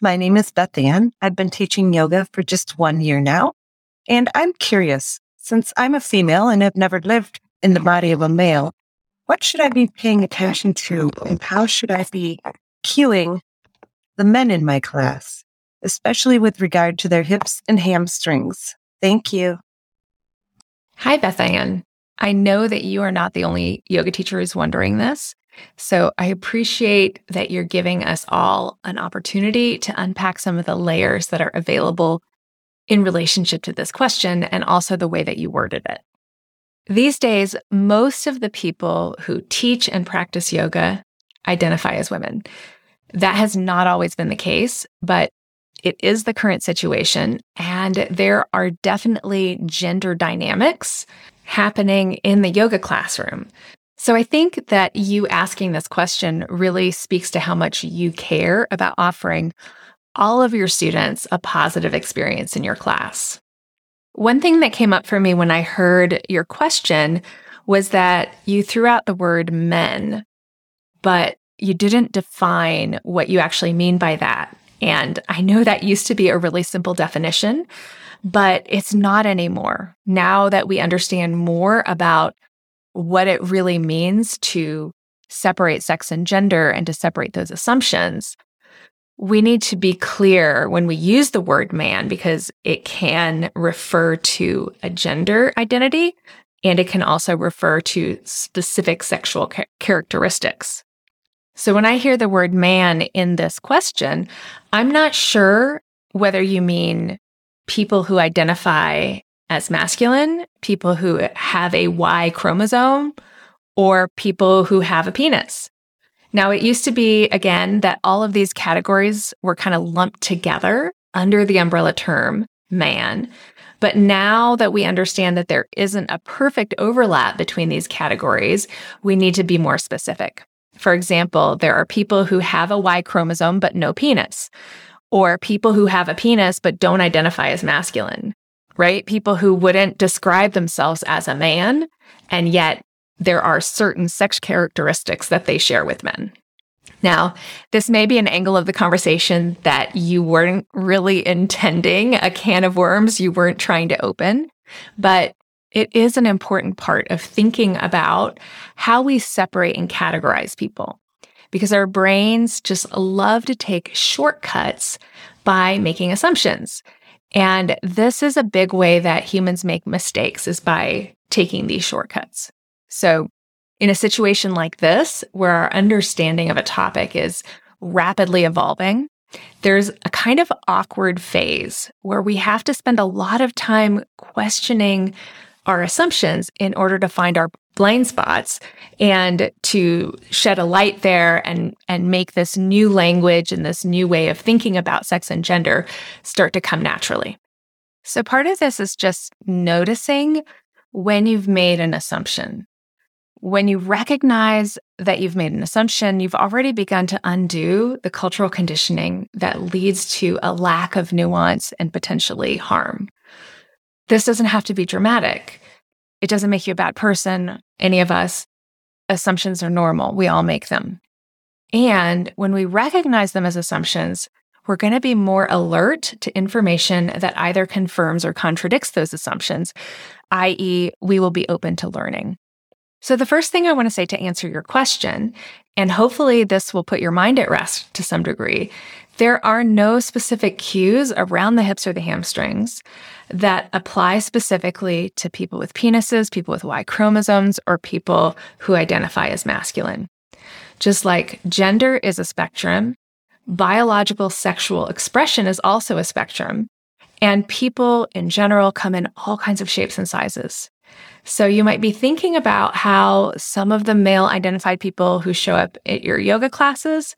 my name is Beth Ann. I've been teaching yoga for just one year now. And I'm curious, since I'm a female and have never lived in the body of a male, what should I be paying attention to and how should I be cueing the men in my class, especially with regard to their hips and hamstrings? Thank you. Hi, Beth Ann. I know that you are not the only yoga teacher who's wondering this. So I appreciate that you're giving us all an opportunity to unpack some of the layers that are available in relationship to this question and also the way that you worded it. These days, most of the people who teach and practice yoga identify as women. That has not always been the case, but it is the current situation. And there are definitely gender dynamics happening in the yoga classroom. So I think that you asking this question really speaks to how much you care about offering all of your students a positive experience in your class. One thing that came up for me when I heard your question was that you threw out the word men, but you didn't define what you actually mean by that. And I know that used to be a really simple definition, but it's not anymore. Now that we understand more about what it really means to separate sex and gender and to separate those assumptions, we need to be clear when we use the word man because it can refer to a gender identity and it can also refer to specific sexual characteristics. So when I hear the word man in this question, I'm not sure whether you mean people who identify as masculine, people who have a Y chromosome, or people who have a penis. Now, it used to be, again, that all of these categories were kind of lumped together under the umbrella term man. But now that we understand that there isn't a perfect overlap between these categories, we need to be more specific. For example, there are people who have a Y chromosome but no penis, or people who have a penis but don't identify as masculine, right? People who wouldn't describe themselves as a man, and yet there are certain sex characteristics that they share with men. Now, this may be an angle of the conversation that you weren't really intending, a can of worms you weren't trying to open, but it is an important part of thinking about how we separate and categorize people because our brains just love to take shortcuts by making assumptions. And this is a big way that humans make mistakes is by taking these shortcuts. So in a situation like this, where our understanding of a topic is rapidly evolving, there's a kind of awkward phase where we have to spend a lot of time questioning our assumptions in order to find our blind spots and to shed a light there and and make this new language and this new way of thinking about sex and gender start to come naturally. So part of this is just noticing when you've made an assumption. When you recognize that you've made an assumption, you've already begun to undo the cultural conditioning that leads to a lack of nuance and potentially harm. This doesn't have to be dramatic. It doesn't make you a bad person, any of us. Assumptions are normal. We all make them. And when we recognize them as assumptions, we're going to be more alert to information that either confirms or contradicts those assumptions, i.e., we will be open to learning. So, the first thing I want to say to answer your question, and hopefully this will put your mind at rest to some degree, there are no specific cues around the hips or the hamstrings that apply specifically to people with penises, people with Y chromosomes, or people who identify as masculine. Just like gender is a spectrum, biological sexual expression is also a spectrum, and people in general come in all kinds of shapes and sizes. So you might be thinking about how some of the male identified people who show up at your yoga classes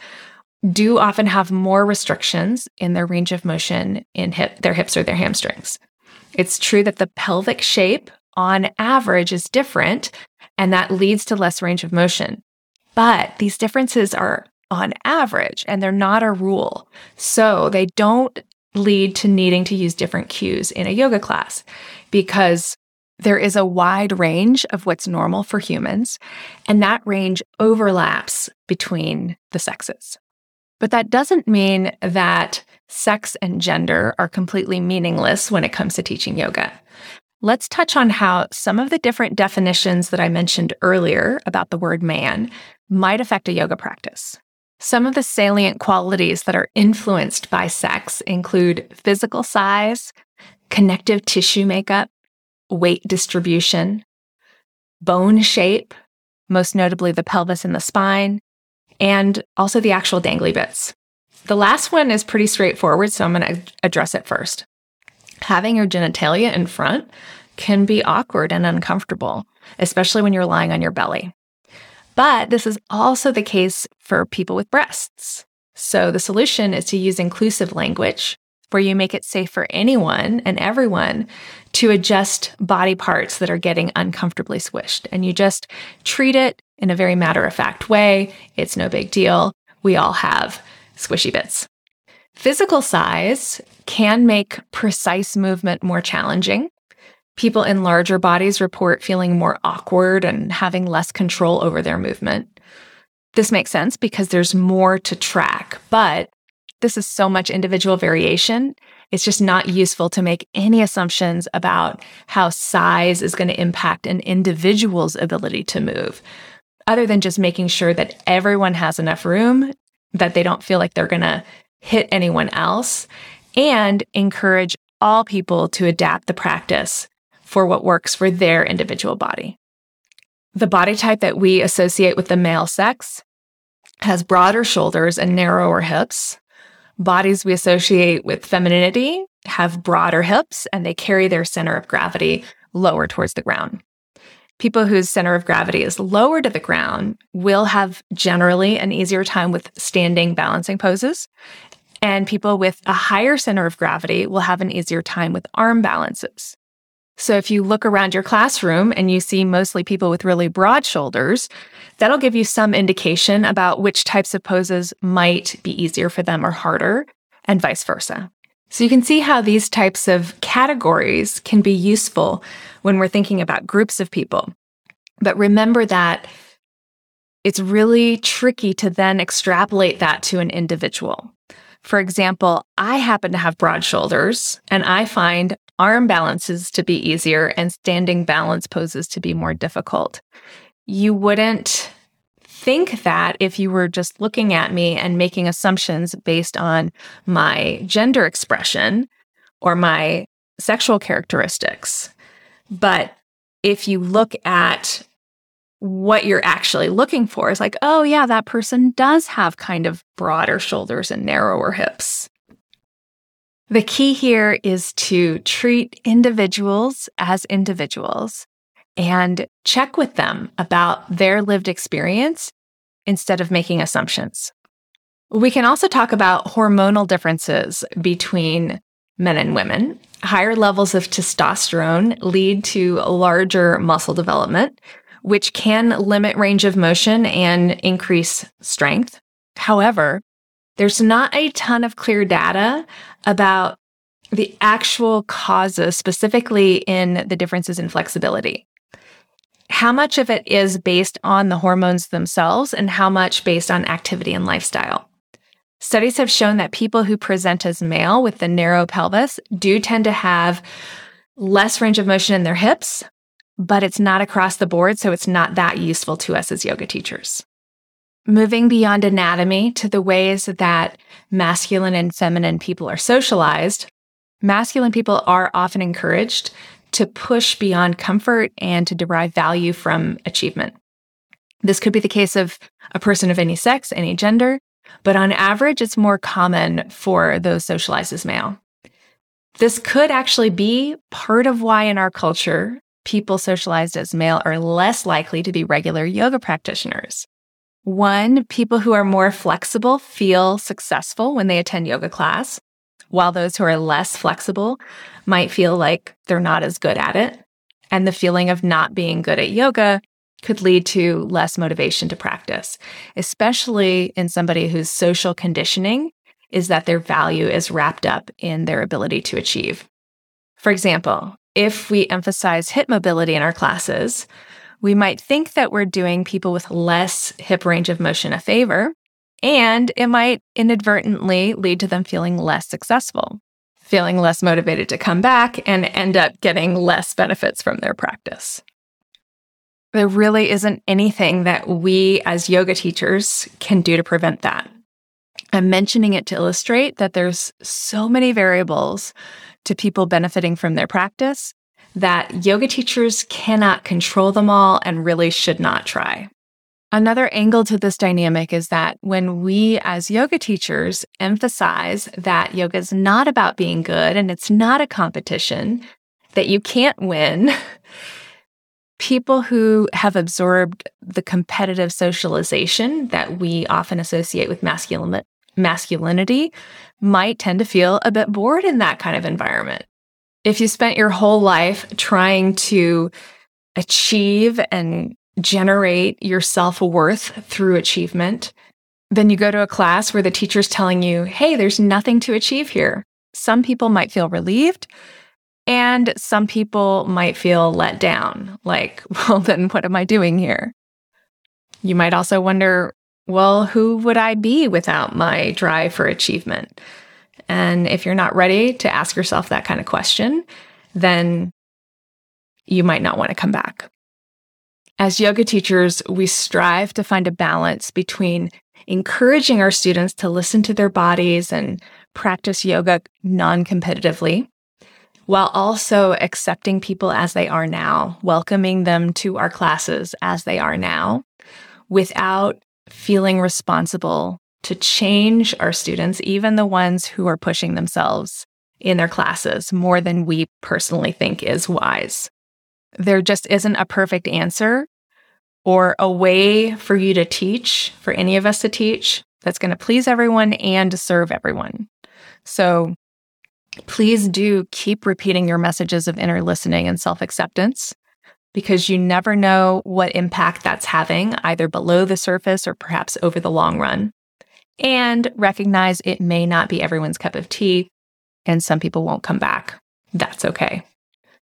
do often have more restrictions in their range of motion in hip, their hips or their hamstrings. It's true that the pelvic shape on average is different, and that leads to less range of motion. But these differences are on average and they're not a rule. So they don't lead to needing to use different cues in a yoga class because there is a wide range of what's normal for humans, and that range overlaps between the sexes. But that doesn't mean that sex and gender are completely meaningless when it comes to teaching yoga. Let's touch on how some of the different definitions that I mentioned earlier about the word man might affect a yoga practice. Some of the salient qualities that are influenced by sex include physical size, connective tissue makeup, weight distribution, bone shape, most notably the pelvis and the spine, and also the actual dangly bits. The last one is pretty straightforward, so I'm going to address it first. Having your genitalia in front can be awkward and uncomfortable, especially when you're lying on your belly. But this is also the case for people with breasts. So the solution is to use inclusive language where you make it safe for anyone and everyone to adjust body parts that are getting uncomfortably squished. And you just treat it in a very matter of fact way. It's no big deal. We all have squishy bits. Physical size can make precise movement more challenging. People in larger bodies report feeling more awkward and having less control over their movement. This makes sense because there's more to track, but this is so much individual variation. It's just not useful to make any assumptions about how size is going to impact an individual's ability to move, other than just making sure that everyone has enough room, that they don't feel like they're going to hit anyone else, and encourage all people to adapt the practice for what works for their individual body. The body type that we associate with the male sex has broader shoulders and narrower hips. Bodies we associate with femininity have broader hips and they carry their center of gravity lower towards the ground. People whose center of gravity is lower to the ground will have generally an easier time with standing balancing poses. And people with a higher center of gravity will have an easier time with arm balances. So if you look around your classroom and you see mostly people with really broad shoulders, that'll give you some indication about which types of poses might be easier for them or harder, and vice versa. So you can see how these types of categories can be useful when we're thinking about groups of people. But remember that it's really tricky to then extrapolate that to an individual. For example, I happen to have broad shoulders and I find arm balances to be easier and standing balance poses to be more difficult. You wouldn't think that if you were just looking at me and making assumptions based on my gender expression or my sexual characteristics. But if you look at what you're actually looking for, is like, oh, yeah, that person does have kind of broader shoulders and narrower hips. The key here is to treat individuals as individuals and check with them about their lived experience instead of making assumptions. We can also talk about hormonal differences between men and women. Higher levels of testosterone lead to larger muscle development, which can limit range of motion and increase strength. However, there's not a ton of clear data about the actual causes, specifically in the differences in flexibility. How much of it is based on the hormones themselves and how much based on activity and lifestyle? Studies have shown that people who present as male with the narrow pelvis do tend to have less range of motion in their hips, but it's not across the board, so it's not that useful to us as yoga teachers. Moving beyond anatomy to the ways that masculine and feminine people are socialized, masculine people are often encouraged to push beyond comfort and to derive value from achievement. This could be the case of a person of any sex, any gender, but on average, it's more common for those socialized as male. This could actually be part of why in our culture, people socialized as male are less likely to be regular yoga practitioners. One, people who are more flexible feel successful when they attend yoga class, while those who are less flexible might feel like they're not as good at it. And the feeling of not being good at yoga could lead to less motivation to practice, especially in somebody whose social conditioning is that their value is wrapped up in their ability to achieve. For example, if we emphasize hip mobility in our classes, we might think that we're doing people with less hip range of motion a favor, and it might inadvertently lead to them feeling less successful, feeling less motivated to come back, and end up getting less benefits from their practice. There really isn't anything that we as yoga teachers can do to prevent that. I'm mentioning it to illustrate that there's so many variables to people benefiting from their practice that yoga teachers cannot control them all and really should not try. Another angle to this dynamic is that when we as yoga teachers emphasize that yoga is not about being good and it's not a competition, that you can't win, people who have absorbed the competitive socialization that we often associate with masculinity might tend to feel a bit bored in that kind of environment. If you spent your whole life trying to achieve and generate your self worth through achievement, then you go to a class where the teacher's telling you, hey, there's nothing to achieve here. Some people might feel relieved, and some people might feel let down. Like, well, then what am I doing here? You might also wonder, well, who would I be without my drive for achievement? And if you're not ready to ask yourself that kind of question, then you might not want to come back. As yoga teachers, we strive to find a balance between encouraging our students to listen to their bodies and practice yoga non competitively, while also accepting people as they are now, welcoming them to our classes as they are now, without feeling responsible to change our students, even the ones who are pushing themselves in their classes more than we personally think is wise. There just isn't a perfect answer or a way for you to teach, for any of us to teach, that's going to please everyone and serve everyone. So please do keep repeating your messages of inner listening and self acceptance because you never know what impact that's having, either below the surface or perhaps over the long run. And recognize it may not be everyone's cup of tea, and some people won't come back. That's okay.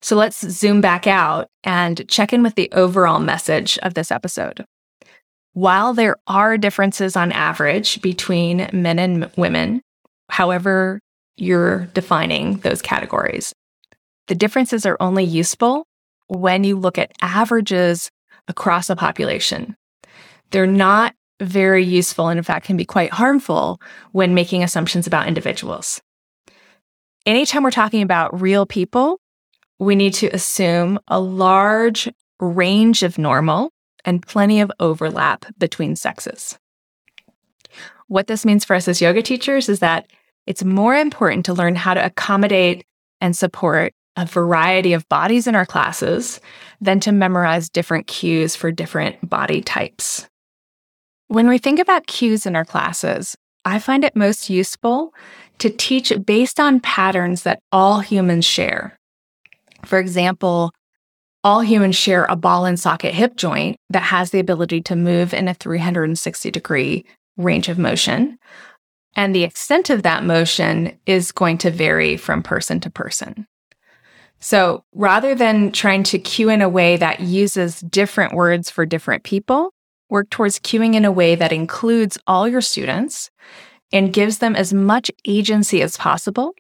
So let's zoom back out and check in with the overall message of this episode. While there are differences on average between men and women, however you're defining those categories, the differences are only useful when you look at averages across a population. They're not very useful and, in fact, can be quite harmful when making assumptions about individuals. Anytime we're talking about real people, we need to assume a large range of normal and plenty of overlap between sexes. What this means for us as yoga teachers is that it's more important to learn how to accommodate and support a variety of bodies in our classes than to memorize different cues for different body types. When we think about cues in our classes, I find it most useful to teach based on patterns that all humans share. For example, all humans share a ball and socket hip joint that has the ability to move in a 360 degree range of motion. And the extent of that motion is going to vary from person to person. So rather than trying to cue in a way that uses different words for different people, work towards cueing in a way that includes all your students and gives them as much agency as possible,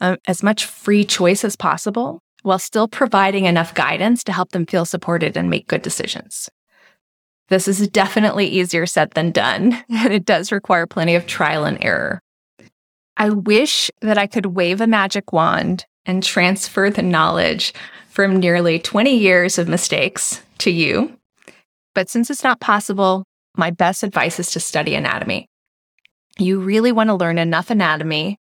uh, as much free choice as possible, while still providing enough guidance to help them feel supported and make good decisions. This is definitely easier said than done, and it does require plenty of trial and error. I wish that I could wave a magic wand and transfer the knowledge from nearly 20 years of mistakes to you. But since it's not possible, my best advice is to study anatomy. You really want to learn enough anatomy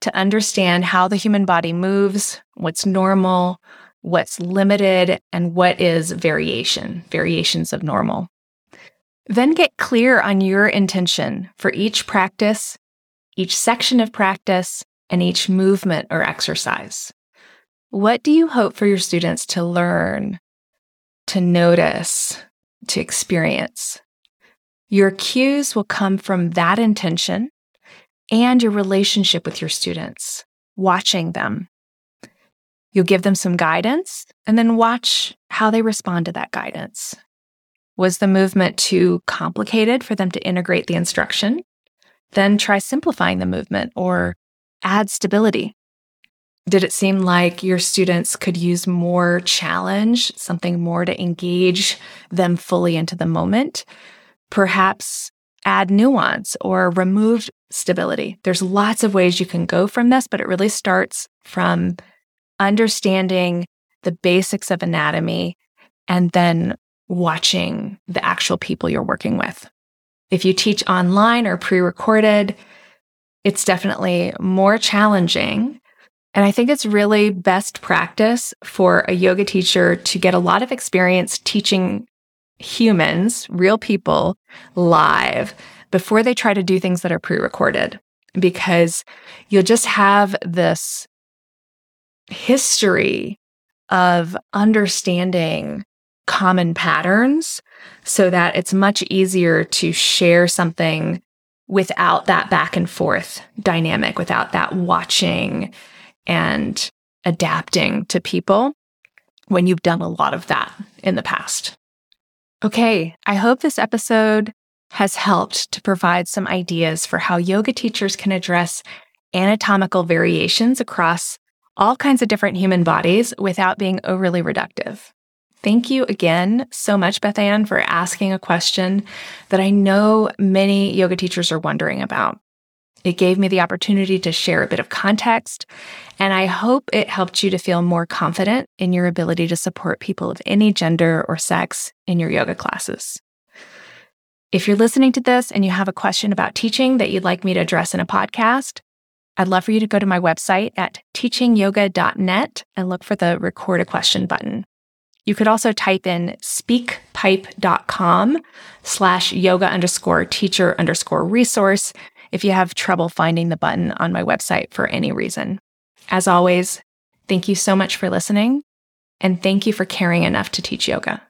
to understand how the human body moves, what's normal, what's limited, and what is variation, variations of normal. Then get clear on your intention for each practice, each section of practice, and each movement or exercise. What do you hope for your students to learn, to notice, to experience? Your cues will come from that intention and your relationship with your students, watching them. You'll give them some guidance and then watch how they respond to that guidance. Was the movement too complicated for them to integrate the instruction? Then try simplifying the movement or add stability. Did it seem like your students could use more challenge, something more to engage them fully into the moment? Perhaps add nuance or remove stability. There's lots of ways you can go from this, but it really starts from understanding the basics of anatomy and then watching the actual people you're working with. If you teach online or pre recorded, it's definitely more challenging. And I think it's really best practice for a yoga teacher to get a lot of experience teaching humans, real people, live before they try to do things that are pre recorded, because you'll just have this history of understanding common patterns so that it's much easier to share something without that back and forth dynamic, without that watching and adapting to people when you've done a lot of that in the past. Okay, I hope this episode has helped to provide some ideas for how yoga teachers can address anatomical variations across all kinds of different human bodies without being overly reductive. Thank you again so much, Beth Ann, for asking a question that I know many yoga teachers are wondering about. It gave me the opportunity to share a bit of context, and I hope it helped you to feel more confident in your ability to support people of any gender or sex in your yoga classes. If you're listening to this and you have a question about teaching that you'd like me to address in a podcast, I'd love for you to go to my website at teachingyoga.net and look for the record a question button. You could also type in speakpipe.com slash yoga underscore teacher underscore resource if you have trouble finding the button on my website for any reason. As always, thank you so much for listening, and thank you for caring enough to teach yoga.